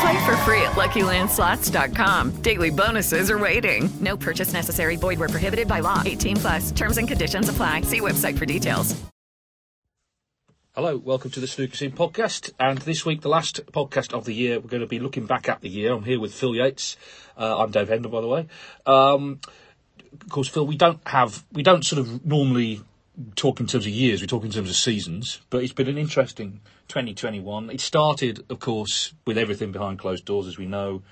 Play for free at LuckyLandSlots.com. Daily bonuses are waiting. No purchase necessary. Void were prohibited by law. 18 plus. Terms and conditions apply. See website for details. Hello, welcome to the Snooker Scene podcast. And this week, the last podcast of the year, we're going to be looking back at the year. I'm here with Phil Yates. Uh, I'm Dave Hendon, by the way. Um, of course, Phil, we don't have, we don't sort of normally talk in terms of years, we talk in terms of seasons, but it's been an interesting 2021. It started, of course, with everything behind closed doors, as we know.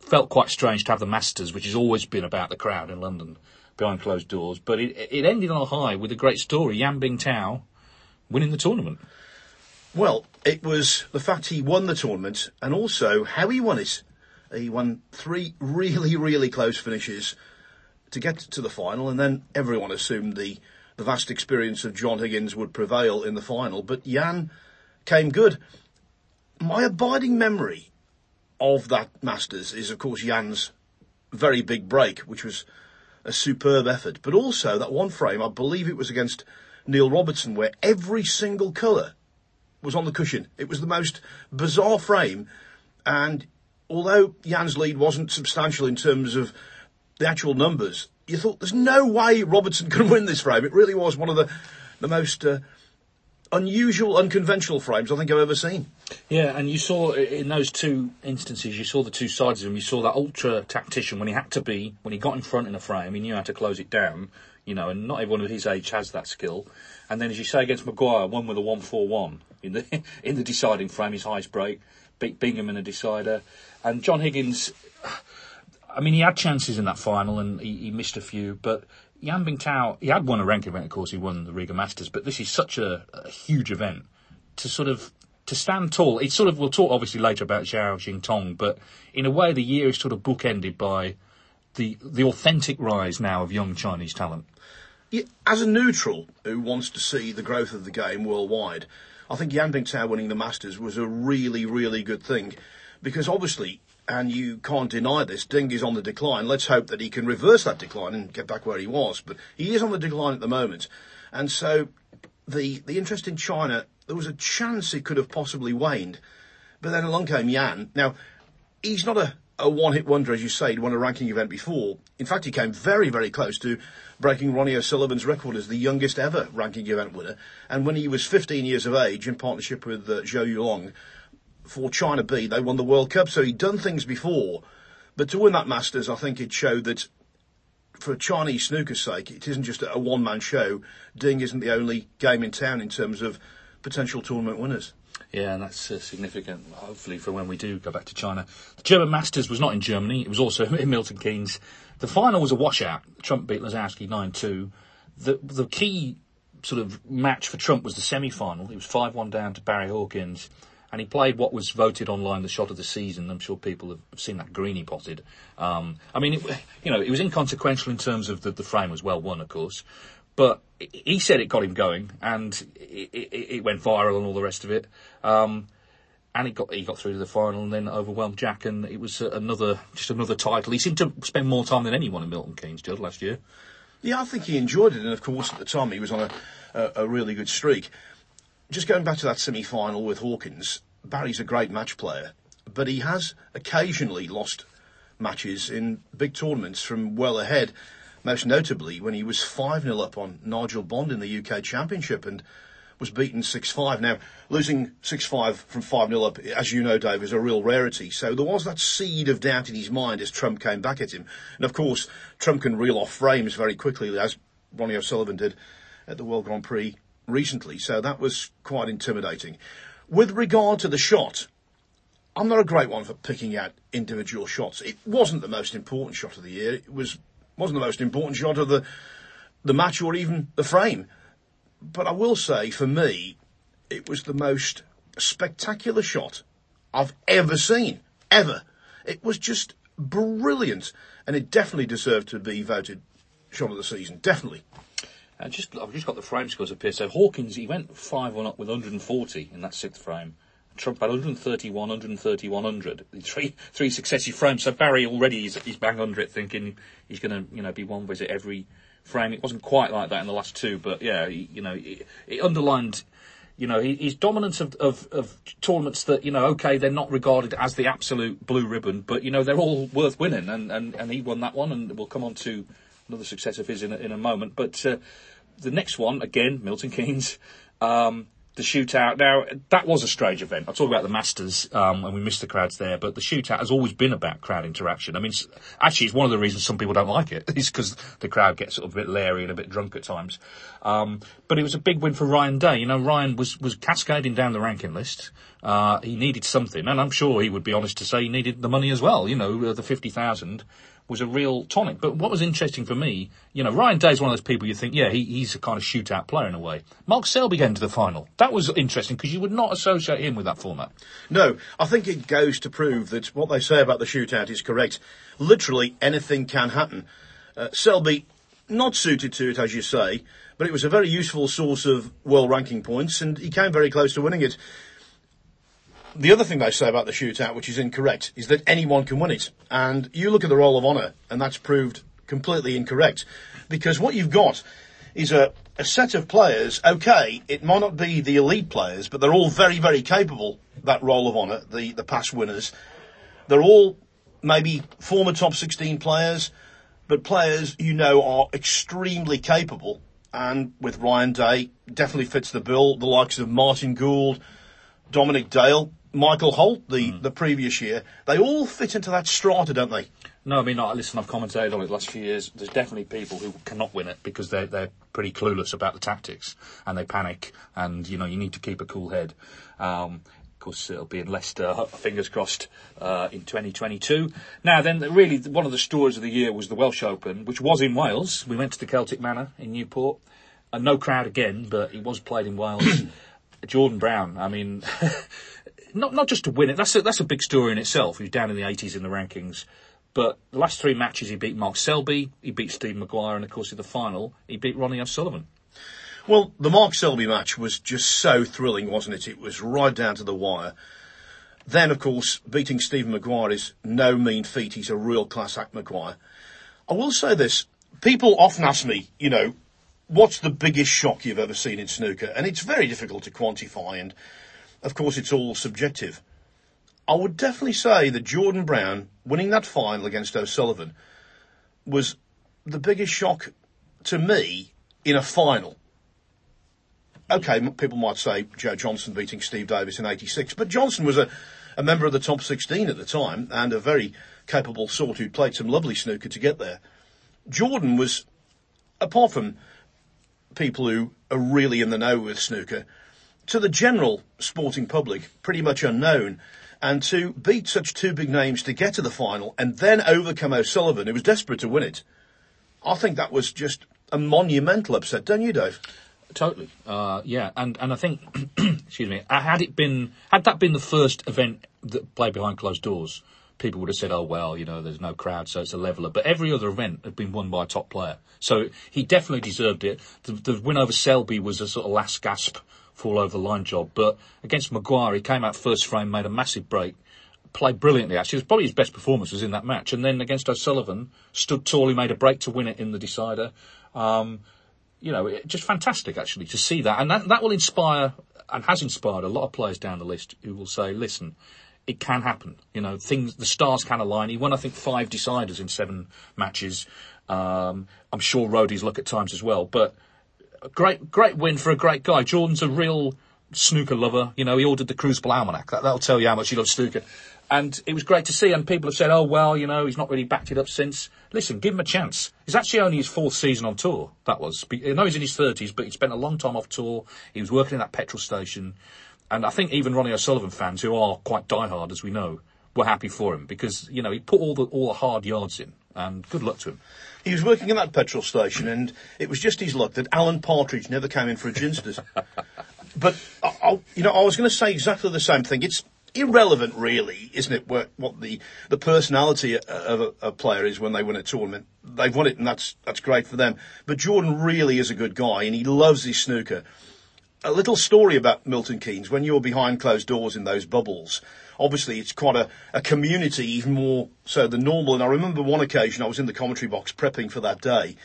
Felt quite strange to have the Masters, which has always been about the crowd in London, behind closed doors. But it, it ended on a high with a great story. Yan Bingtao winning the tournament. Well, it was the fact he won the tournament and also how he won it. He won three really, really close finishes to get to the final, and then everyone assumed the, the vast experience of John Higgins would prevail in the final. But Yan came good. My abiding memory of that Masters is, of course, Yan's very big break, which was a superb effort, but also that one frame, I believe it was against Neil Robertson, where every single colour was on the cushion. It was the most bizarre frame, and although Yan's lead wasn't substantial in terms of the actual numbers, you thought there's no way Robertson could win this frame. It really was one of the the most uh, unusual, unconventional frames I think I've ever seen. Yeah, and you saw in those two instances, you saw the two sides of him. You saw that ultra tactician when he had to be, when he got in front in a frame, he knew how to close it down. You know, and not everyone of his age has that skill. And then, as you say, against Maguire, one with a one-four-one in the in the deciding frame, his highest break, beat Bingham in a decider, and John Higgins. I mean, he had chances in that final and he, he missed a few, but Yan Bingtao, he had won a ranking event, of course, he won the Riga Masters, but this is such a, a huge event to sort of to stand tall. It's sort of we'll talk obviously later about Zhao Xintong, but in a way, the year is sort of bookended by the the authentic rise now of young Chinese talent. As a neutral who wants to see the growth of the game worldwide, I think Yan Bingtao winning the Masters was a really, really good thing because obviously, and you can't deny this, Ding is on the decline. Let's hope that he can reverse that decline and get back where he was. But he is on the decline at the moment, and so the the interest in China, there was a chance it could have possibly waned, but then along came Yan. Now, he's not a a one-hit wonder, as you say. He won a ranking event before. In fact, he came very, very close to breaking Ronnie O'Sullivan's record as the youngest ever ranking event winner. And when he was 15 years of age, in partnership with uh, Zhou Yulong, for China B, they won the World Cup. So he'd done things before. But to win that Masters, I think it showed that for Chinese snooker's sake, it isn't just a one-man show. Ding isn't the only game in town in terms of potential tournament winners. Yeah, and that's uh, significant, hopefully, for when we do go back to China. The German Masters was not in Germany, it was also in Milton Keynes. The final was a washout. Trump beat Lisowski 9 2. The, the key sort of match for Trump was the semi final. It was 5 1 down to Barry Hawkins. And he played what was voted online the shot of the season. I'm sure people have seen that green he potted. Um, I mean, it, you know, it was inconsequential in terms of the, the frame was well won, of course. But he said it got him going, and it, it, it went viral and all the rest of it. Um, and he got he got through to the final and then overwhelmed Jack, and it was uh, another just another title. He seemed to spend more time than anyone in Milton Keynes did last year. Yeah, I think he enjoyed it, and of course at the time he was on a, a, a really good streak. Just going back to that semi-final with Hawkins, Barry's a great match player, but he has occasionally lost matches in big tournaments from well ahead. Most notably when he was 5 0 up on Nigel Bond in the UK Championship and was beaten 6 5. Now, losing 6 5 from 5 0 up, as you know, Dave, is a real rarity. So there was that seed of doubt in his mind as Trump came back at him. And of course, Trump can reel off frames very quickly, as Ronnie O'Sullivan did at the World Grand Prix recently. So that was quite intimidating. With regard to the shot, I'm not a great one for picking out individual shots. It wasn't the most important shot of the year. It was wasn't the most important shot of the the match or even the frame. But I will say, for me, it was the most spectacular shot I've ever seen. Ever. It was just brilliant. And it definitely deserved to be voted shot of the season. Definitely. Uh, just, I've just got the frame scores up here. So Hawkins, he went 5 1 up with 140 in that sixth frame. Trump had 131, 130, 100. Three, three successive frames. So Barry already is, is bang under it, thinking he's going to, you know, be one visit every frame. It wasn't quite like that in the last two, but yeah, you know, it underlined, you know, his dominance of, of, of tournaments that, you know, okay, they're not regarded as the absolute blue ribbon, but, you know, they're all worth winning. And, and, and he won that one, and we'll come on to another success of his in a, in a moment. But uh, the next one, again, Milton Keynes. Um, the shootout. Now, that was a strange event. I'll talk about the Masters, um, and we missed the crowds there, but the shootout has always been about crowd interaction. I mean, actually, it's one of the reasons some people don't like it, is because the crowd gets sort of a bit leery and a bit drunk at times. Um, but it was a big win for Ryan Day. You know, Ryan was, was cascading down the ranking list. Uh, he needed something, and I'm sure he would be honest to say he needed the money as well, you know, the 50,000 was a real tonic. But what was interesting for me, you know, Ryan Day is one of those people you think, yeah, he, he's a kind of shootout player in a way. Mark Selby getting to the final. That was interesting because you would not associate him with that format. No, I think it goes to prove that what they say about the shootout is correct. Literally anything can happen. Uh, Selby, not suited to it, as you say, but it was a very useful source of world ranking points, and he came very close to winning it the other thing they say about the shootout, which is incorrect, is that anyone can win it. And you look at the roll of honour, and that's proved completely incorrect. Because what you've got is a, a set of players, okay, it might not be the elite players, but they're all very, very capable, that roll of honour, the, the past winners. They're all maybe former top 16 players, but players you know are extremely capable. And with Ryan Day, definitely fits the bill. The likes of Martin Gould, Dominic Dale, Michael Holt the, mm. the previous year. They all fit into that strata, don't they? No, I mean, I, listen, I've commented on it the last few years. There's definitely people who cannot win it because they're, they're pretty clueless about the tactics and they panic and, you know, you need to keep a cool head. Um, of course, it'll be in Leicester, fingers crossed, uh, in 2022. Now, then, really, one of the stories of the year was the Welsh Open, which was in Wales. We went to the Celtic Manor in Newport. And no crowd again, but it was played in Wales. Jordan Brown, I mean, not not just to win it. That's a, that's a big story in itself. He's down in the 80s in the rankings. But the last three matches, he beat Mark Selby, he beat Steve Maguire, and of course in the final, he beat Ronnie O'Sullivan. Well, the Mark Selby match was just so thrilling, wasn't it? It was right down to the wire. Then, of course, beating Steve Maguire is no mean feat. He's a real class act, Maguire. I will say this. People often ask me, you know, what's the biggest shock you've ever seen in snooker? And it's very difficult to quantify, and of course, it's all subjective. I would definitely say that Jordan Brown winning that final against O'Sullivan was the biggest shock to me in a final. Okay, people might say Joe Johnson beating Steve Davis in 86, but Johnson was a, a member of the top 16 at the time and a very capable sort who played some lovely snooker to get there. Jordan was, apart from people who are really in the know with snooker, to the general sporting public, pretty much unknown. And to beat such two big names to get to the final and then overcome O'Sullivan, who was desperate to win it, I think that was just a monumental upset, don't you, Dave? Totally, uh, yeah, and and I think, excuse me, uh, had it been had that been the first event that played behind closed doors, people would have said, "Oh well, you know, there's no crowd, so it's a leveler." But every other event had been won by a top player, so he definitely deserved it. The, the win over Selby was a sort of last gasp fall over the line job. But against Maguire, he came out first frame, made a massive break, played brilliantly. Actually, it was probably his best performance was in that match. And then against O'Sullivan, stood tall. He made a break to win it in the decider. Um, you know, it, just fantastic actually to see that, and that that will inspire and has inspired a lot of players down the list who will say, "Listen, it can happen. You know, things the stars can align." He won, I think, five deciders in seven matches. Um, I'm sure roadies look at times as well, but great great win for a great guy. Jordan's a real snooker lover. You know, he ordered the Crucible Almanac. That, that'll tell you how much he loves snooker. And it was great to see. And people have said, oh, well, you know, he's not really backed it up since. Listen, give him a chance. It's actually only his fourth season on tour, that was. I know he's in his 30s, but he spent a long time off tour. He was working in that petrol station. And I think even Ronnie O'Sullivan fans, who are quite diehard, as we know, were happy for him because, you know, he put all the, all the hard yards in. And good luck to him. He was working in that petrol station, and it was just his luck that Alan Partridge never came in for a ginsters. but I, I, you know, I was going to say exactly the same thing. It's irrelevant, really, isn't it? What, what the the personality of a, a, player is when they win a tournament. They've won it, and that's that's great for them. But Jordan really is a good guy, and he loves his snooker. A little story about Milton Keynes when you're behind closed doors in those bubbles. Obviously, it's quite a, a community, even more so than normal. And I remember one occasion I was in the commentary box prepping for that day,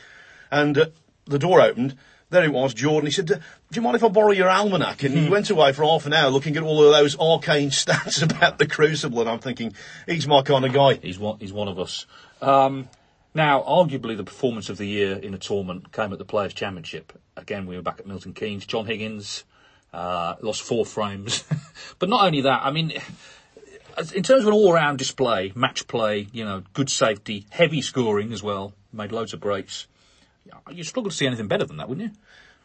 and uh, the door opened there it was, Jordan. He said, "Do you mind if I borrow your almanac?" And he hmm. went away for half an hour looking at all of those arcane stats about the Crucible, and I'm thinking, he's my kind of guy. He's one. He's one of us. Um, now, arguably, the performance of the year in a tournament came at the Players' Championship. Again, we were back at Milton Keynes. John Higgins uh, lost four frames, but not only that. I mean. In terms of an all-round display, match play, you know, good safety, heavy scoring as well, made loads of breaks you struggle to see anything better than that, wouldn't you?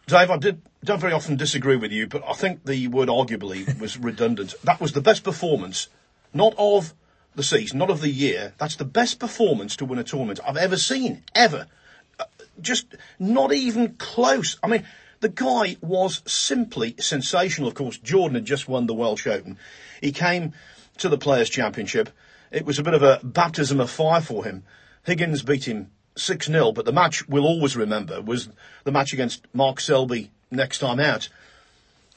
Dave, I did, don't very often disagree with you, but I think the word arguably was redundant. That was the best performance, not of the season, not of the year. That's the best performance to win a tournament I've ever seen, ever. Uh, just not even close. I mean, the guy was simply sensational. Of course, Jordan had just won the Welsh Open. He came to the Players' Championship. It was a bit of a baptism of fire for him. Higgins beat him 6 0, but the match we'll always remember was the match against Mark Selby next time out.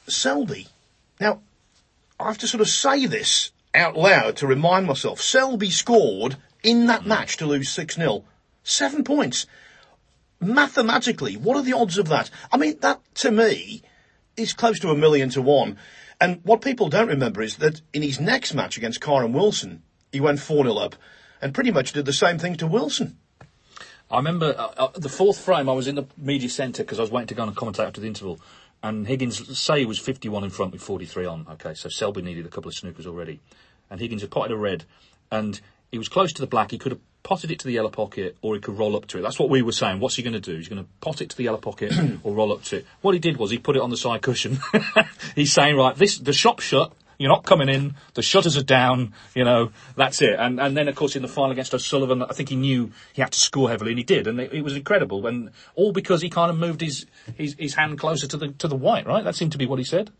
Selby, now, I have to sort of say this out loud to remind myself. Selby scored in that hmm. match to lose 6 0. Seven points. Mathematically, what are the odds of that? I mean, that to me is close to a million to one. And what people don't remember is that in his next match against Kyren Wilson, he went 4 0 up and pretty much did the same thing to Wilson. I remember uh, uh, the fourth frame. I was in the media centre because I was waiting to go and commentate after the interval, and Higgins say was 51 in front with 43 on. Okay, so Selby needed a couple of snookers already, and Higgins had potted a red, and he was close to the black. He could have potted it to the yellow pocket, or he could roll up to it. That's what we were saying. What's he going to do? He's going to pot it to the yellow pocket or roll up to it. What he did was he put it on the side cushion. He's saying, right, this the shop's shut. You're not coming in. The shutters are down. You know, that's it. And and then of course in the final against O'Sullivan, I think he knew he had to score heavily, and he did, and it, it was incredible. And all because he kind of moved his, his his hand closer to the to the white. Right, that seemed to be what he said.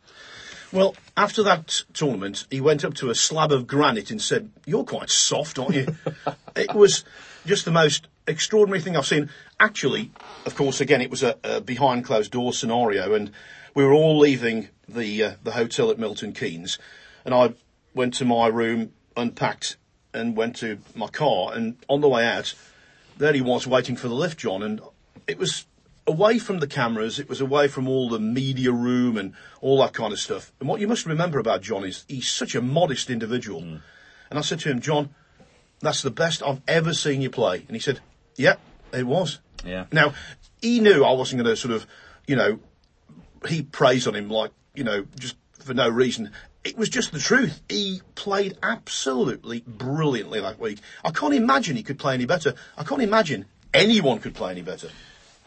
Well, after that tournament, he went up to a slab of granite and said, "You're quite soft, aren't you?" it was just the most extraordinary thing I've seen. Actually, of course, again, it was a, a behind closed door scenario, and we were all leaving the uh, the hotel at Milton Keynes, and I went to my room, unpacked, and went to my car. And on the way out, there he was waiting for the lift, John. And it was away from the cameras. It was away from all the media room and all that kind of stuff. And what you must remember about John is he's such a modest individual. Mm. And I said to him, John, that's the best I've ever seen you play. And he said, Yeah, it was. Yeah. Now, he knew I wasn't going to sort of, you know, he praised on him like you know, just for no reason. It was just the truth. He played absolutely brilliantly that week. I can't imagine he could play any better. I can't imagine anyone could play any better.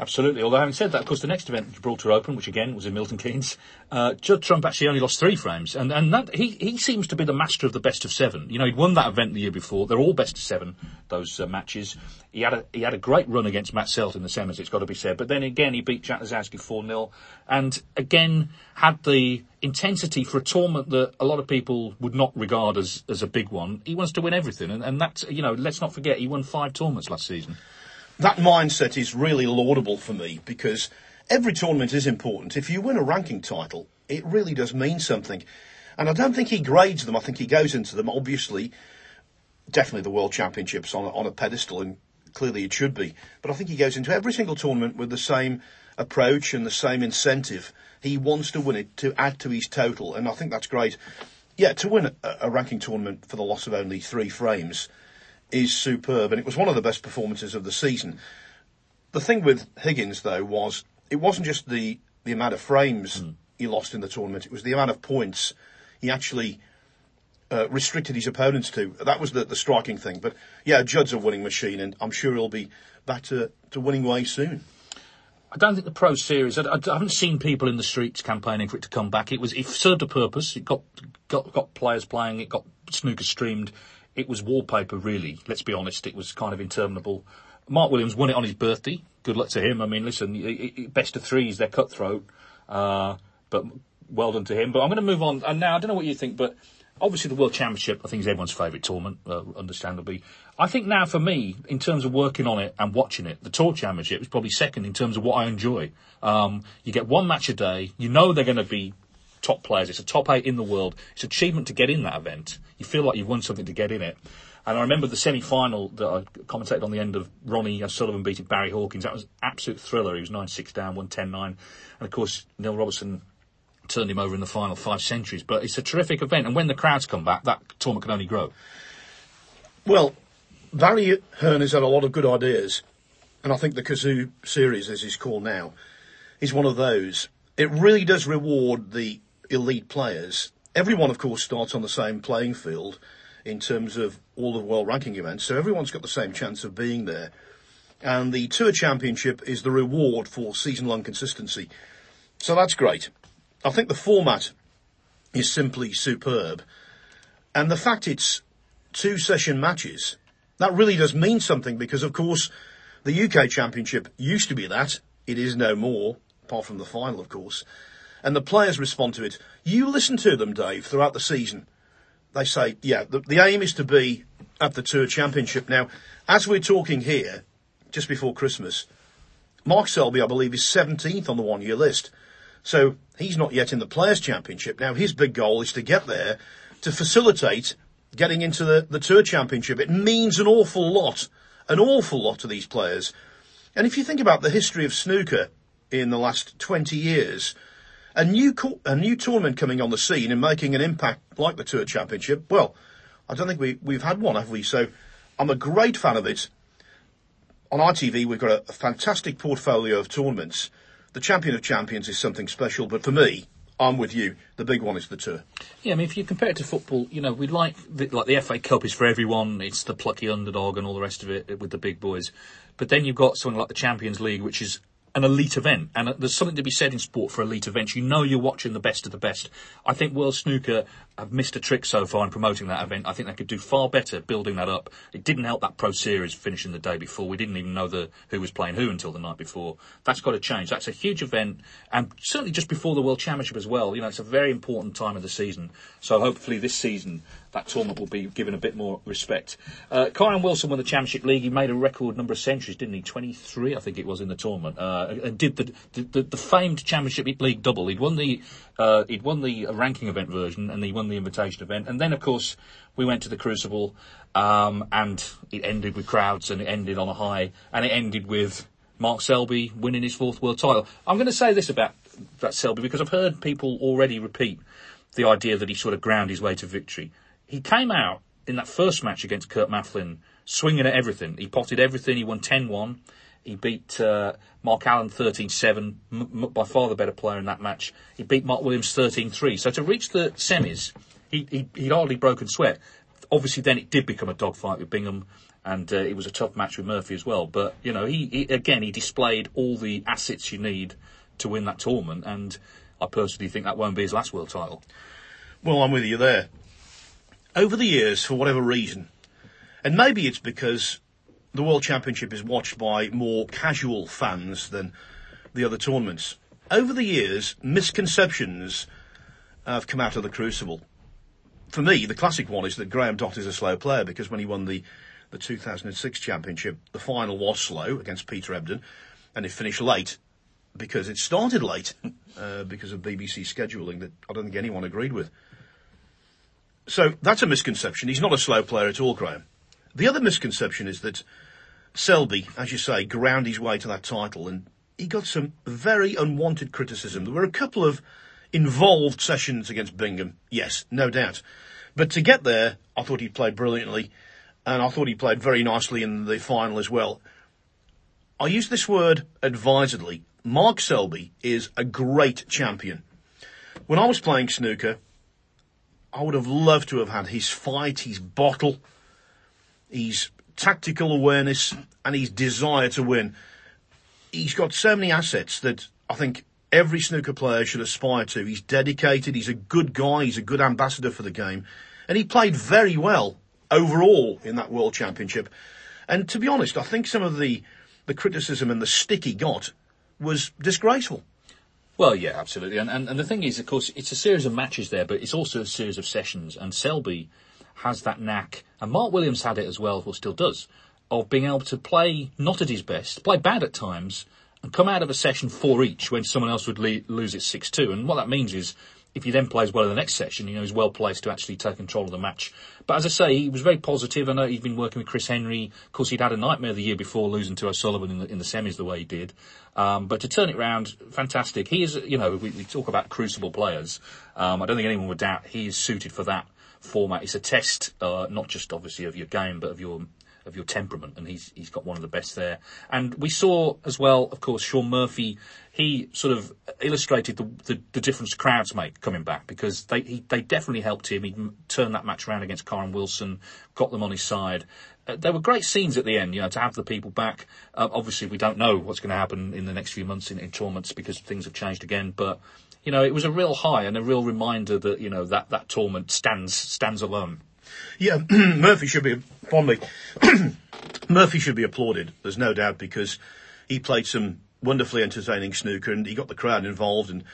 Absolutely. Although having said that, of course, the next event, Gibraltar Open, which again was in Milton Keynes, uh, Judd Trump actually only lost three frames, and and that he he seems to be the master of the best of seven. You know, he'd won that event the year before. They're all best of seven those uh, matches. He had a he had a great run against Matt Selt in the semis. It's got to be said. But then again, he beat Jack Lisowski four 0 and again had the intensity for a tournament that a lot of people would not regard as as a big one. He wants to win everything, and and that's you know, let's not forget he won five tournaments last season that mindset is really laudable for me because every tournament is important. If you win a ranking title, it really does mean something. And I don't think he grades them. I think he goes into them, obviously, definitely the World Championships on a, on a pedestal and clearly it should be. But I think he goes into every single tournament with the same approach and the same incentive. He wants to win it to add to his total, and I think that's great. Yeah, to win a, a ranking tournament for the loss of only three frames is superb, and it was one of the best performances of the season. The thing with Higgins, though, was it wasn't just the, the amount of frames he lost in the tournament, it was the amount of points he actually uh, restricted his opponents to. That was the, the striking thing. But yeah, Judd's a winning machine, and I'm sure he'll be back to, to winning ways soon. I don't think the Pro Series. I, I haven't seen people in the streets campaigning for it to come back. It was it served a purpose. It got got got players playing. It got snooker streamed. It was wallpaper, really. Let's be honest. It was kind of interminable. Mark Williams won it on his birthday. Good luck to him. I mean, listen, best of threes. They're cutthroat, uh, but well done to him. But I'm going to move on. And now I don't know what you think, but obviously the World Championship, I think, is everyone's favourite tournament, uh, understandably. I think now for me, in terms of working on it and watching it, the Tour Championship is probably second in terms of what I enjoy. Um, you get one match a day. You know they're going to be top players. It's a top eight in the world. It's achievement to get in that event. You feel like you've won something to get in it. And I remember the semi-final that I commentated on the end of Ronnie Sullivan beating Barry Hawkins. That was absolute thriller. He was 9-6 down, won 10-9. And of course, Neil Robertson turned him over in the final five centuries. But it's a terrific event. And when the crowds come back, that tournament can only grow. Well, Barry Hearn has had a lot of good ideas, and I think the Cazoo series, as it's called now, is one of those. It really does reward the elite players. Everyone, of course, starts on the same playing field in terms of all the world ranking events, so everyone's got the same chance of being there. And the Tour Championship is the reward for season long consistency. So that's great. I think the format is simply superb. And the fact it's two session matches, that really does mean something because, of course, the UK Championship used to be that. It is no more, apart from the final, of course. And the players respond to it. You listen to them, Dave, throughout the season. They say, yeah, the, the aim is to be at the Tour Championship. Now, as we're talking here, just before Christmas, Mark Selby, I believe, is 17th on the one year list. So he's not yet in the Players' Championship. Now, his big goal is to get there to facilitate getting into the, the Tour Championship. It means an awful lot, an awful lot to these players. And if you think about the history of snooker in the last 20 years, a new, co- a new tournament coming on the scene and making an impact like the Tour Championship, well, I don't think we, we've had one, have we? So I'm a great fan of it. On ITV, we've got a, a fantastic portfolio of tournaments. The Champion of Champions is something special, but for me, I'm with you. The big one is the Tour. Yeah, I mean, if you compare it to football, you know, we'd like the, like the FA Cup is for everyone. It's the plucky underdog and all the rest of it with the big boys. But then you've got something like the Champions League, which is an elite event, and uh, there's something to be said in sport for elite events. You know, you're watching the best of the best. I think World Snooker have missed a trick so far in promoting that event. I think they could do far better building that up. It didn't help that Pro Series finishing the day before. We didn't even know the who was playing who until the night before. That's got to change. That's a huge event, and certainly just before the World Championship as well. You know, it's a very important time of the season. So hopefully this season that tournament will be given a bit more respect. Uh, Wilson won the Championship League. He made a record number of centuries, didn't he? 23, I think it was, in the tournament. Uh, and did the, the the famed Championship League double. He'd won the uh, he'd won the ranking event version, and he won the invitation event. And then, of course, we went to the Crucible, um, and it ended with crowds, and it ended on a high, and it ended with Mark Selby winning his fourth world title. I'm going to say this about that Selby because I've heard people already repeat the idea that he sort of ground his way to victory. He came out in that first match against Kurt Maflin swinging at everything. He potted everything. He won 10-1. He beat uh, Mark Allen 13-7, m- m- by far the better player in that match. He beat Mark Williams 13-3. So to reach the semis, he, he, he'd hardly broken sweat. Obviously, then it did become a dogfight with Bingham, and uh, it was a tough match with Murphy as well. But you know, he, he again he displayed all the assets you need to win that tournament, and I personally think that won't be his last world title. Well, I'm with you there. Over the years, for whatever reason, and maybe it's because the World Championship is watched by more casual fans than the other tournaments. Over the years, misconceptions have come out of the crucible. For me, the classic one is that Graeme Dott is a slow player because when he won the, the 2006 championship, the final was slow against Peter Ebdon, and it finished late because it started late uh, because of BBC scheduling that I don't think anyone agreed with. So that's a misconception. He's not a slow player at all, Graeme. The other misconception is that Selby, as you say, ground his way to that title, and he got some very unwanted criticism. There were a couple of involved sessions against Bingham, yes, no doubt. But to get there, I thought he played brilliantly, and I thought he played very nicely in the final as well. I use this word advisedly. Mark Selby is a great champion. When I was playing snooker, I would have loved to have had his fight, his bottle, his tactical awareness, and his desire to win. He's got so many assets that I think every snooker player should aspire to. He's dedicated, he's a good guy, he's a good ambassador for the game, and he played very well overall in that World Championship. And to be honest, I think some of the, the criticism and the stick he got was disgraceful. Well, yeah, absolutely. And, and and the thing is, of course, it's a series of matches there, but it's also a series of sessions. And Selby has that knack, and Mark Williams had it as well, or still does, of being able to play not at his best, play bad at times, and come out of a session four each when someone else would le- lose it six two. And what that means is, if he then plays well in the next session, you know, he's well placed to actually take control of the match. But as I say, he was very positive. I know he'd been working with Chris Henry. Of course, he'd had a nightmare the year before losing to O'Sullivan in the, in the semis the way he did. Um, but to turn it round, fantastic. He is, you know, we, we talk about crucible players. Um, I don't think anyone would doubt he is suited for that format. It's a test, uh, not just obviously of your game, but of your of your temperament, and he's he's got one of the best there. And we saw as well, of course, Shaun Murphy. He sort of illustrated the, the, the difference crowds make coming back because they he, they definitely helped him. He turned that match around against Kyren Wilson, got them on his side. Uh, there were great scenes at the end, you know, to have the people back. Uh, obviously, we don't know what's going to happen in the next few months in, in tournaments because things have changed again, but you know, it was a real high and a real reminder that you know that that tournament stands stands alone. Yeah, Murphy should be, me, Murphy should be applauded, there's no doubt, because he played some wonderfully entertaining snooker and he got the crowd involved. And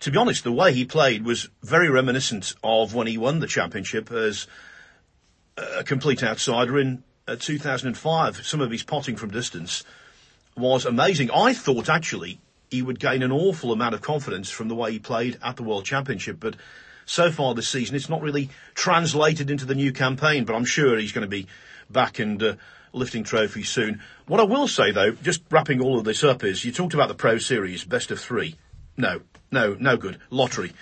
to be honest, the way he played was very reminiscent of when he won the championship as a complete outsider in uh, 2005. Some of his potting from distance was amazing. I thought actually he would gain an awful amount of confidence from the way he played at the World Championship, but so far this season it's not really translated into the new campaign. But I'm sure he's going to be back and uh, lifting trophies soon. What I will say though, just wrapping all of this up, is you talked about the Pro Series, best of three. No, no, no good. Lottery.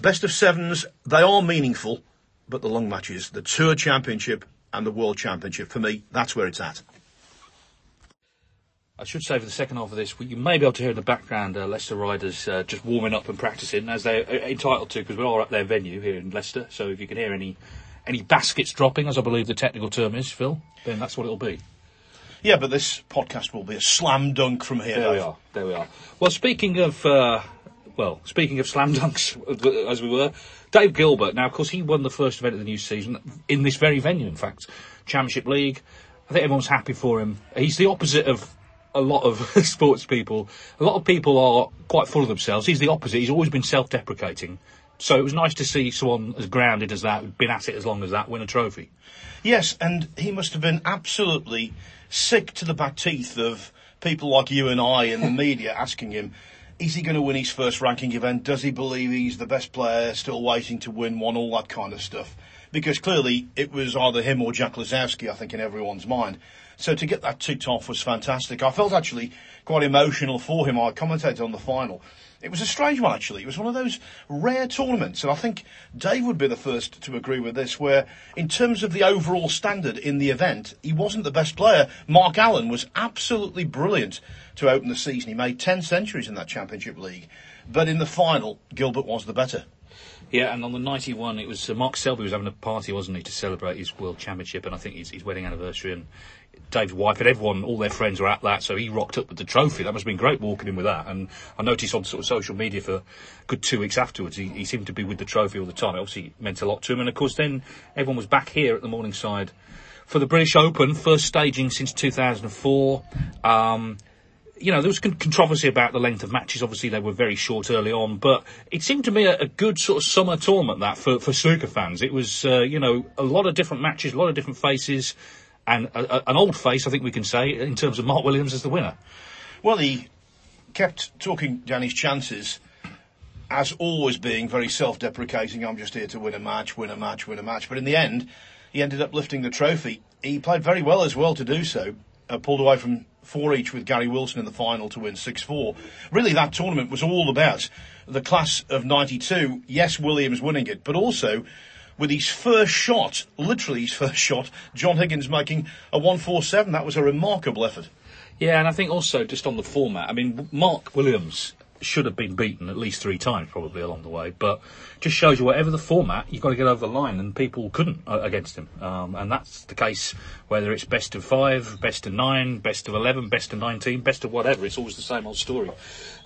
Best of sevens, they are meaningful, but the long matches, the Tour Championship and the World Championship, for me, that's where it's at. I should say for the second half of this, you may be able to hear in the background uh, Leicester riders uh, just warming up and practicing as they're uh, entitled to because we are at their venue here in Leicester. So if you can hear any any baskets dropping, as I believe the technical term is, Phil, then that's what it'll be. Yeah, but this podcast will be a slam dunk from here. There we are. There we are. Well, speaking of uh, well, speaking of slam dunks, as we were, Dave Gilbert. Now, of course, he won the first event of the new season in this very venue. In fact, Championship League. I think everyone's happy for him. He's the opposite of a lot of sports people. A lot of people are quite full of themselves. He's the opposite. He's always been self-deprecating. So it was nice to see someone as grounded as that, been at it as long as that, win a trophy. Yes, and he must have been absolutely sick to the back teeth of people like you and I in the media asking him, is he going to win his first ranking event? Does he believe he's the best player, still waiting to win one? All that kind of stuff. Because clearly it was either him or Jack Lisowski, I think, in everyone's mind. So to get that ticked off was fantastic. I felt actually quite emotional for him. I commentated on the final. It was a strange one, actually. It was one of those rare tournaments, and I think Dave would be the first to agree with this, where, in terms of the overall standard in the event, he wasn't the best player. Mark Allen was absolutely brilliant to open the season. He made 10 centuries in that Championship League. But in the final, Gilbert was the better. Yeah, and on the 91, it was uh, Mark Selby was having a party, wasn't he, to celebrate his World Championship and I think his, his wedding anniversary. And Dave's wife and everyone, all their friends were at that, so he rocked up with the trophy. That must have been great walking in with that. And I noticed on sort of social media for good two weeks afterwards, he, he seemed to be with the trophy all the time. It obviously meant a lot to him. And of course, then everyone was back here at the Morningside for the British Open, first staging since 2004. Um, you know, there was con- controversy about the length of matches. Obviously, they were very short early on, but it seemed to me a, a good sort of summer tournament that for, for snooker fans. It was, uh, you know, a lot of different matches, a lot of different faces, and a, a, an old face, I think we can say, in terms of Mark Williams as the winner. Well, he kept talking down his chances as always being very self-deprecating. I'm just here to win a match, win a match, win a match. But in the end, he ended up lifting the trophy. He played very well as well to do so. uh, pulled away from four each with Gary Wilson in the final to win 6 4. Really, that tournament was all about the class of 92. Yes, Williams winning it, but also with his first shot, literally his first shot, John Higgins making a 147. That was a remarkable effort. Yeah, and I think also just on the format, I mean, Mark Williams should have been beaten at least three times probably along the way, but just shows you whatever the format, you've got to get over the line, and people couldn't uh, against him. Um, and that's the case whether it's best of five, best of nine, best of 11, best of 19, best of whatever, it's always the same old story.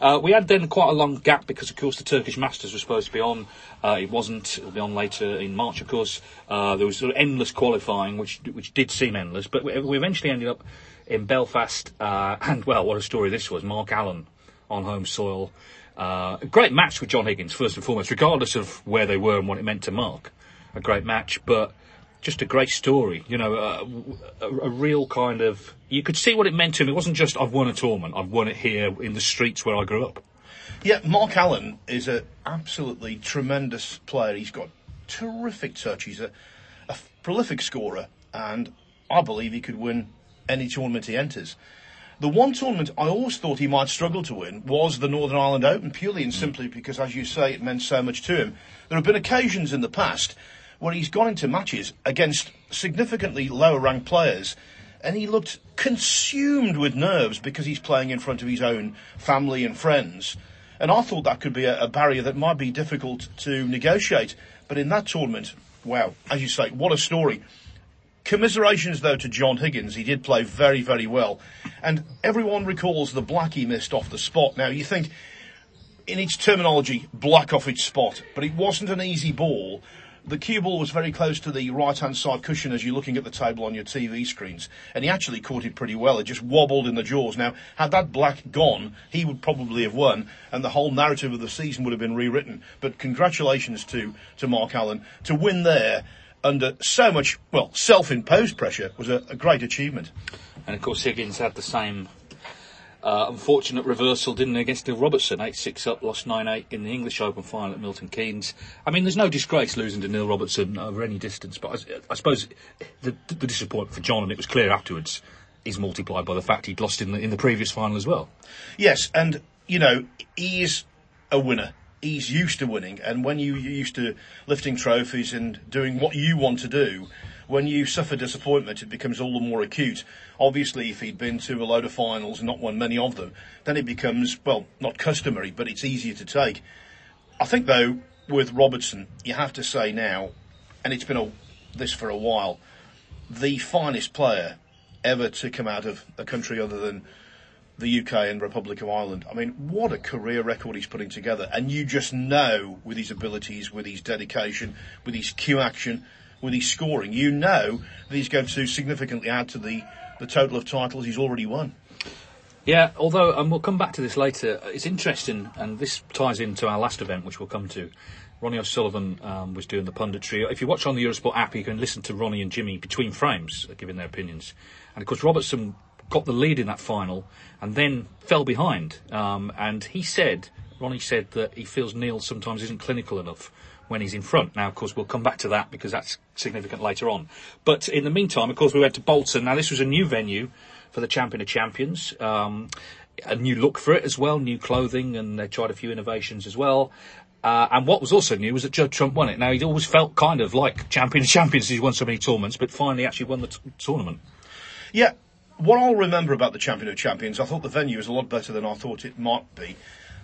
Uh, we had then quite a long gap because, of course, the Turkish Masters was supposed to be on. Uh, it wasn't. It'll be on later in March, of course. Uh, there was sort of endless qualifying, which which did seem endless, but we, we eventually ended up in Belfast. Uh, and well, what a story this was! Mark Allen on home soil. Uh, a great match with John Higgins, first and foremost, regardless of where they were and what it meant to Mark. A great match, but just a great story. You know, uh, a, a, real kind of. You could see what it meant to him. It wasn't just I've won a tournament. I've won it here in the streets where I grew up. Yeah, Mark Allen is an absolutely tremendous player. He's got terrific touch. He's a, a prolific scorer, and I believe he could win any tournament he enters. The one tournament I always thought he might struggle to win was the Northern Ireland Open, purely and simply because, as you say, it meant so much to him. There have been occasions in the past where he's gone into matches against significantly lower ranked players and he looked consumed with nerves because he's playing in front of his own family and friends. And I thought that could be a, a barrier that might be difficult to negotiate. But in that tournament, wow, as you say, what a story. Commiserations, though, to John Higgins. He did play very, very well. And everyone recalls the black he missed off the spot. Now, you think, in its terminology, black off its spot, but it wasn't an easy ball. The cue ball was very close to the right hand side cushion as you're looking at the table on your TV screens, and he actually caught it pretty well. It just wobbled in the jaws. Now, had that black gone, he would probably have won, and the whole narrative of the season would have been rewritten. But congratulations to, to Mark Allen to win there under so much, well, self-imposed pressure was a, a great achievement. And of course, Higgins had the same uh, unfortunate reversal, didn't he, against Neil Robertson? 8 6 up, lost 9 8 in the English Open final at Milton Keynes. I mean, there's no disgrace losing to Neil Robertson over any distance, but I, I suppose the, the, disappointment for John, and it was clear afterwards, is multiplied by the fact he'd lost in the, in the previous final as well. Yes, and, you know, he is a winner he's used to winning, and when you, you're used to lifting trophies and doing what you want to do, when you suffer disappointment, it becomes all the more acute. Obviously, if he'd been to a load of finals and not won many of them, then it becomes, well, not customary, but it's easier to take. I think, though, with Robertson, you have to say now, and it's been a, this for a while, the finest player ever to come out of a country other than the UK and Republic of Ireland. I mean, what a career record he's putting together. And you just know with his abilities, with his dedication, with his cue action, with his scoring, you know that he's going to significantly add to the, the total of titles he's already won. Yeah, although, and we'll come back to this later, it's interesting, and this ties into our last event, which we'll come to. Ronnie O'Sullivan um, was doing the punditry. If you watch on the Eurosport app, you can listen to Ronnie and Jimmy between frames giving their opinions. And of course, Robertson got the lead in that final and then fell behind. Um, and he said, Ronnie said that he feels Neil sometimes isn't clinical enough when he's in front. Now, of course, we'll come back to that because that's significant later on. But in the meantime, of course, we went to Bolton. Now, this was a new venue for the Champion of Champions. Um, a new look for it as well, new clothing, and they tried a few innovations as well. Uh, and what was also new was that Judd Trump won it. Now, he'd always felt kind of like champion of champions. He's won so many tournaments, but finally actually won the t- tournament. Yeah, what I'll remember about the Champion of Champions, I thought the venue was a lot better than I thought it might be.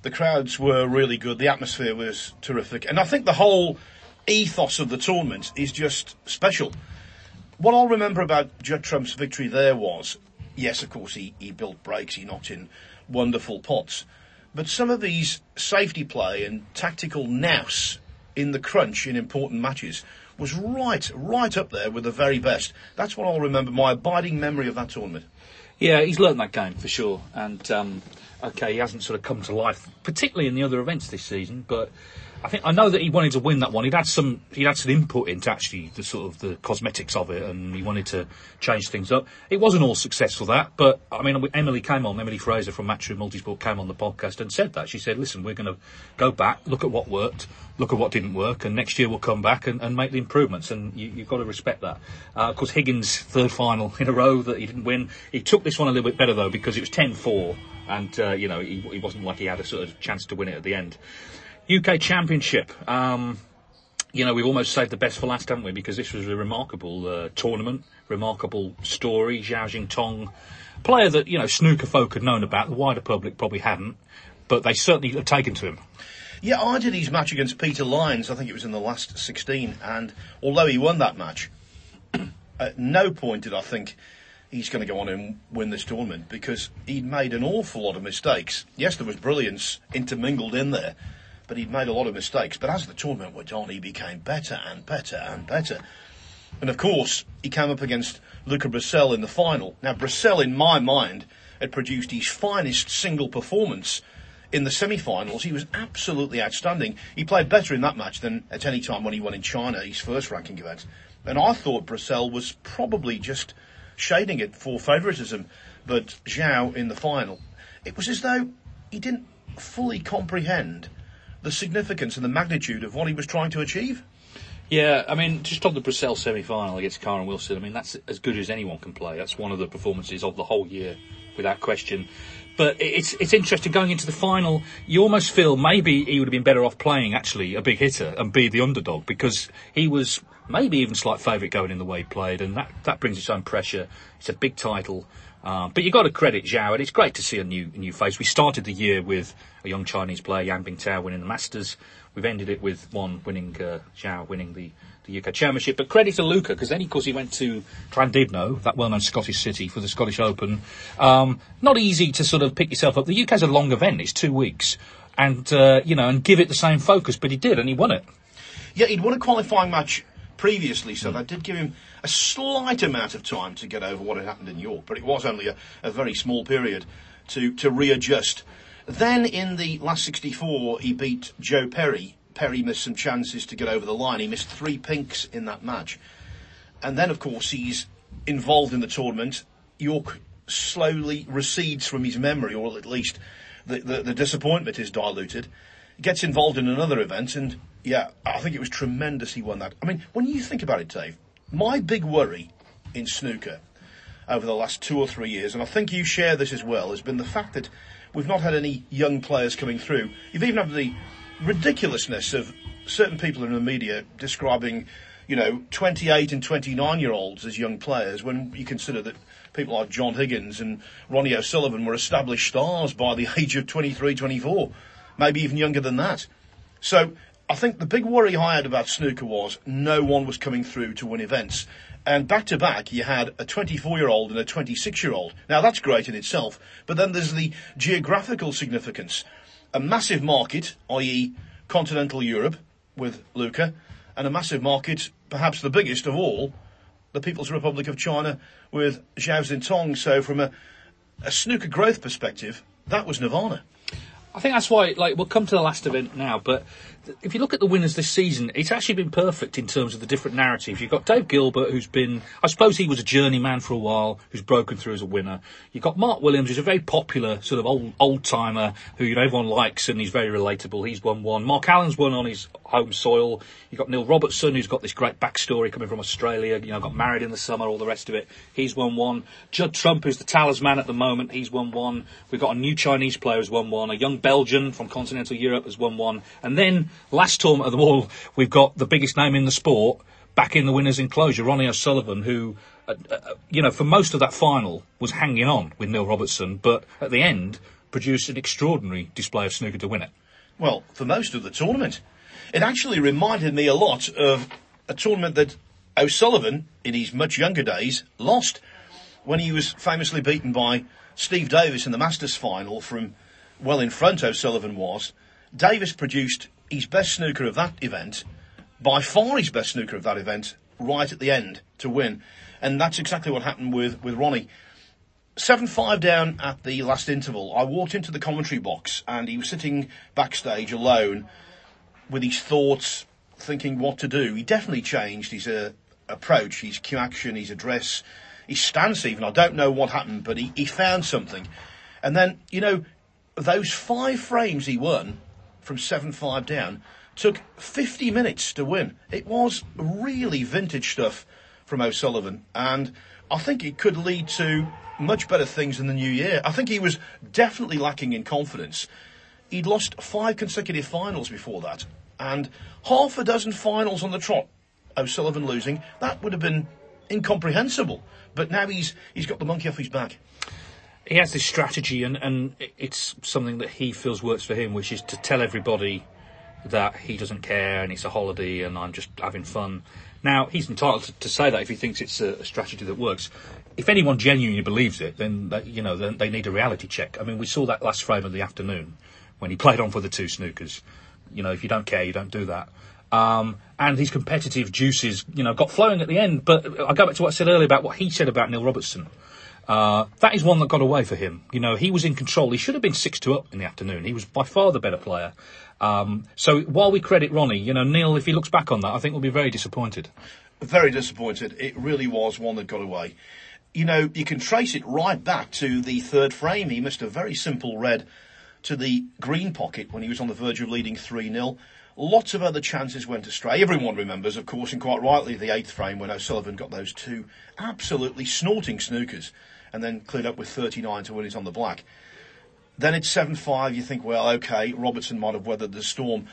The crowds were really good, the atmosphere was terrific, and I think the whole ethos of the tournament is just special. What I'll remember about Judd Trump's victory there was, yes, of course, he, he built breaks, he knocked in wonderful pots, but some of these safety play and tactical nous in the crunch in important matches was right, right up there with the very best. That's what I'll remember, my abiding memory of that tournament. Yeah, he's learned that game for sure. And, um, okay, he hasn't sort of come to life, particularly in the other events this season, but I think I know that he wanted to win that one. He'd had some he had some input into actually the sort of the cosmetics of it, and he wanted to change things up. It wasn't all successful that, but I mean Emily came on, Emily Frazer from Matchroom Multisport came on the podcast and said that she said, "Listen, we're going to go back, look at what worked, look at what didn't work, and next year we'll come back and, and make the improvements. And you, you've got to respect that. Uh, of course, Higgins third final in a row that he didn't win. He took this one a little bit better though because it was 10-4, and uh, you know he, he wasn't like he had a sort of chance to win it at the end. UK Championship. Um, you know, we've almost saved the best for last, haven't we? Because this was a remarkable uh, tournament, remarkable story. Zhao Xintong, player that you know snooker folk had known about, the wider public probably hadn't, but they certainly had taken to him. Yeah, I did his match against Peter Lines. I think it was in the last 16, and although he won that match, at no point did I think he's going to go on and win this tournament because he'd made an awful lot of mistakes. Yes, there was brilliance intermingled in there, but he'd made a lot of mistakes. But as the tournament went on, he became better and better and better. And of course, he came up against Luca Brecel in the final. Now, Brecel, in my mind, had produced his finest single performance in the semi-finals. He was absolutely outstanding. He played better in that match than at any time when he won in China, his first ranking event. And I thought Brecel was probably just shading it for favouritism. But Zhao in the final, it was as though he didn't fully comprehend the significance and the magnitude of what he was trying to achieve. Yeah, I mean, just on the Brecel semi-final against Kyren Wilson, I mean, that's as good as anyone can play. That's one of the performances of the whole year, without question. But it's it's interesting going into the final. You almost feel maybe he would have been better off playing actually a big hitter and be the underdog because he was maybe even slight favourite going in the way he played, and that that brings its own pressure. It's a big title. Um, but you've got to credit Zhao, and it's great to see a new new face. We started the year with a young Chinese player, Yan Bingtao, winning the Masters. We've ended it with one winning, uh, Zhao winning the, the UK Championship. But credit to Luca, because then, of course, he went to Llandudno, that well-known Scottish city, for the Scottish Open. Um, not easy to sort of pick yourself up. The UK's a long event; it's two weeks, and uh, you know, and give it the same focus. But he did, and he won it. Yeah, he'd won a qualifying match previously, so that hmm. did give him a slight amount of time to get over what had happened in York, but it was only a, a very small period to, to readjust. Then in the last 64, he beat Joe Perry. Perry missed some chances to get over the line. He missed three pinks in that match. And then, of course, he's involved in the tournament. York slowly recedes from his memory, or at least the, the, the disappointment is diluted. Gets involved in another event, and yeah, I think it was tremendous he won that. I mean, when you think about it, Dave, my big worry in snooker over the last two or three years, and I think you share this as well, has been the fact that we've not had any young players coming through. You've even had the ridiculousness of certain people in the media describing, you know, 28 and 29 year olds as young players when you consider that people like John Higgins and Ronnie O'Sullivan were established stars by the age of 23, 24, maybe even younger than that. So I think the big worry I had about snooker was no one was coming through to win events. And back to back, you had a 24 year old and a 26 year old. Now that's great in itself, but then there's the geographical significance. A massive market, i.e., continental Europe, with Luca, and a massive market, perhaps the biggest of all, the People's Republic of China with Zhao Xintong. So, from a, a snooker growth perspective, that was Nirvana. I think that's why, like, we'll come to the last event now, but if you look at the winners this season, it's actually been perfect in terms of the different narratives. You've got Dave Gilbert, who's been, I suppose he was a journeyman for a while, who's broken through as a winner. You've got Mark Williams, who's a very popular sort of old old timer who you know everyone likes and he's very relatable. He's won one. Mark Allen's won on his home soil. You've got Neil Robertson, who's got this great backstory coming from Australia. You know, got married in the summer, all the rest of it. He's won one. Judd Trump, who's the talisman at the moment, he's won one. We've got a new Chinese player who's won one. A young Belgian from continental Europe has won one. And then last tournament of them all, we've got the biggest name in the sport back in the winners' enclosure, Ronnie O'Sullivan, who, uh, uh, you know, for most of that final was hanging on with Neil Robertson, but at the end produced an extraordinary display of snooker to win it. Well, for most of the tournament. It actually reminded me a lot of a tournament that O'Sullivan, in his much younger days, lost when he was famously beaten by Steve Davis in the Masters final from well in front O'Sullivan was. Davis produced his best snooker of that event, by far his best snooker of that event, right at the end to win. And that's exactly what happened with, with Ronnie. 7 5 down at the last interval. I walked into the commentary box and he was sitting backstage alone with his thoughts, thinking what to do. He definitely changed his uh, approach, his cue action, his address, his stance even. I don't know what happened, but he, he found something. And then, you know, those five frames he won from 7 5 down, took 50 minutes to win. It was really vintage stuff from O'Sullivan, and I think it could lead to much better things in the new year. I think he was definitely lacking in confidence. He'd lost five consecutive finals before that, and half a dozen finals on the trot. O'Sullivan losing, that would have been incomprehensible. But now he's he's got the monkey off his back. He has this strategy, and, and it's something that he feels works for him, which is to tell everybody that he doesn't care and it's a holiday and I'm just having fun. Now, he's entitled to, to say that if he thinks it's a, a strategy that works. If anyone genuinely believes it, then they, you know then they need a reality check. I mean, we saw that last frame of the afternoon when he played on for the two snookers. You know, if you don't care, you don't do that. Um, and his competitive juices, you know, got flowing at the end. But I go back to what I said earlier about what he said about Neil Robertson. Uh, that is one that got away for him. You know, he was in control. He should have been 6 to up in the afternoon. He was by far the better player. Um, so while we credit Ronnie, you know, Neil, if he looks back on that, I think we'll be very disappointed. Very disappointed. It really was one that got away. You know, you can trace it right back to the third frame. He missed a very simple red to the green pocket when he was on the verge of leading 3 0. Lots of other chances went astray. Everyone remembers, of course, and quite rightly, the eighth frame when O'Sullivan got those two absolutely snorting snookers and then cleared up with 39 to win it on the black. Then it's 7 5. You think, well, okay, Robertson might have weathered the storm.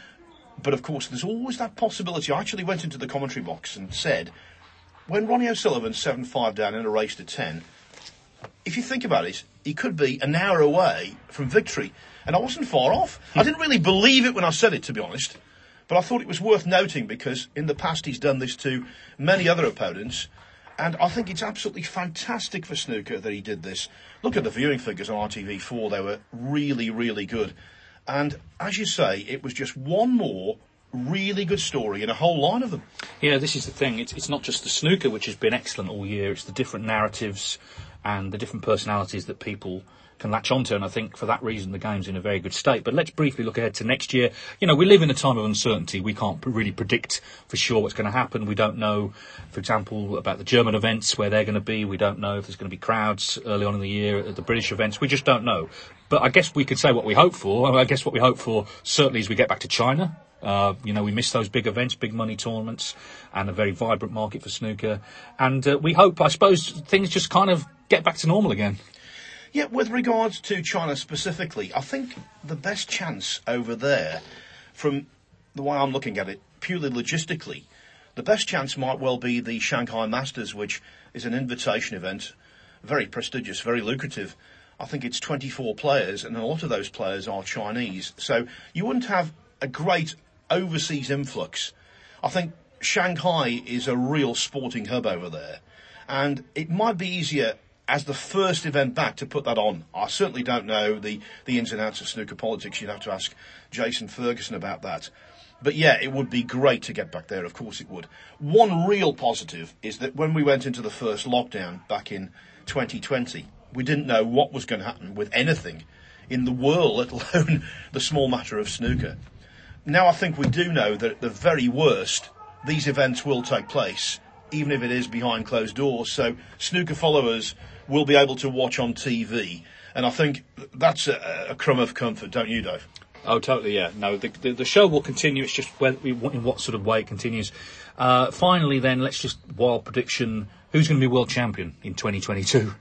But of course, there's always that possibility. I actually went into the commentary box and said, when Ronnie O'Sullivan's 7 5 down in a race to 10, if you think about it, he could be an hour away from victory. And I wasn't far off. Hmm. I didn't really believe it when I said it, to be honest. But I thought it was worth noting because in the past he's done this to many other opponents. And I think it's absolutely fantastic for snooker that he did this. Look at the viewing figures on ITV4, they were really, really good. And as you say, it was just one more really good story in a whole line of them. Yeah, this is the thing. It's, it's not just the snooker, which has been excellent all year, it's the different narratives and the different personalities that people can latch onto. And I think for that reason, the game's in a very good state. But let's briefly look ahead to next year. You know, we live in a time of uncertainty. We can't really predict for sure what's going to happen. We don't know, for example, about the German events, where they're going to be. We don't know if there's going to be crowds early on in the year at the British events. We just don't know. But I guess we could say what we hope for. I guess what we hope for certainly is we get back to China. Uh, you know, we miss those big events, big money tournaments, and a very vibrant market for snooker. And uh, we hope, I suppose, things just kind of get back to normal again. Yeah, with regards to China specifically, I think the best chance over there, from the way I'm looking at it, purely logistically, the best chance might well be the Shanghai Masters, which is an invitation event, very prestigious, very lucrative. I think it's 24 players, and a lot of those players are Chinese. So you wouldn't have a great overseas influx. I think Shanghai is a real sporting hub over there, and it might be easier as the first event back to put that on. I certainly don't know the, the ins and outs of snooker politics. You'd have to ask Jason Ferguson about that. But yeah, it would be great to get back there, of course it would. One real positive is that when we went into the first lockdown back in 2020, we didn't know what was going to happen with anything in the world, let alone the small matter of snooker. Now I think we do know that at the very worst, these events will take place, even if it is behind closed doors. So snooker followers will be able to watch on TV. And I think that's a, a crumb of comfort, don't you, Dave? Oh, totally, yeah. No, the, the, the show will continue. It's just whether, in what sort of way it continues. Uh, finally, then, let's just wild prediction. Who's going to be world champion in 2022?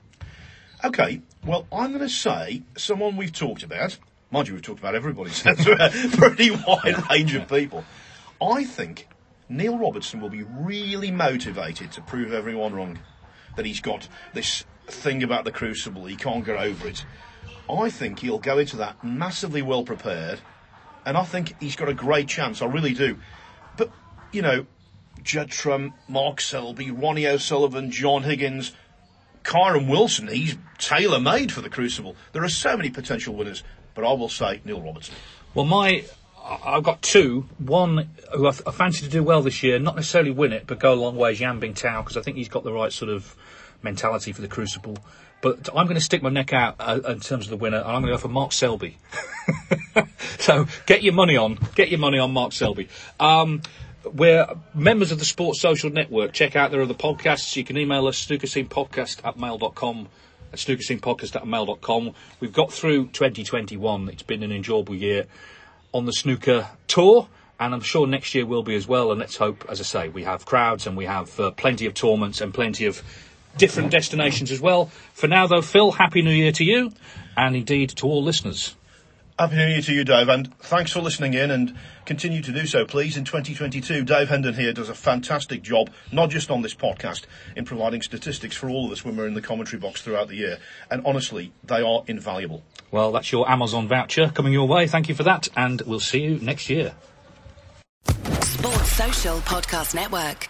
Okay, well, I'm going to say someone we've talked about. Mind you, we've talked about everybody, so it's a pretty wide range of people. I think Neil Robertson will be really motivated to prove everyone wrong. That he's got this thing about the crucible, he can't get over it. I think he'll go into that massively well prepared, and I think he's got a great chance. I really do. But, you know, Judd Trump, Mark Selby, Ronnie O'Sullivan, John Higgins, Kyren Wilson, he's tailor made for the Crucible. There are so many potential winners, but I will say Neil Robertson. Well, my I've got two. One who I fancy to do well this year, not necessarily win it, but go a long way, is Yan Bing Tao, because I think he's got the right sort of mentality for the Crucible. But I'm going to stick my neck out uh, in terms of the winner, and I'm going to go for Mark Selby. so get your money on, get your money on Mark Selby. Um, we're members of the Sports Social Network. Check out their other podcasts. You can email us, snookerscenepodcast at mail.com at snookerscenepodcast at mail.com. We've got through 2021. It's been an enjoyable year on the snooker tour. and I'm sure next year will be as well. And let's hope, as I say, we have crowds and we have uh, plenty of tournaments and plenty of different destinations as well. For now, though, Phil, Happy New Year to you, and indeed to all listeners. Happy New Year to you, Dave, and thanks for listening in and continue to do so, please, in 2022. Dave Hendon here does a fantastic job, not just on this podcast, in providing statistics for all of us when we're in the commentary box throughout the year. And honestly, they are invaluable. Well, that's your Amazon voucher coming your way. Thank you for that, and we'll see you next year. Sports Social Podcast Network.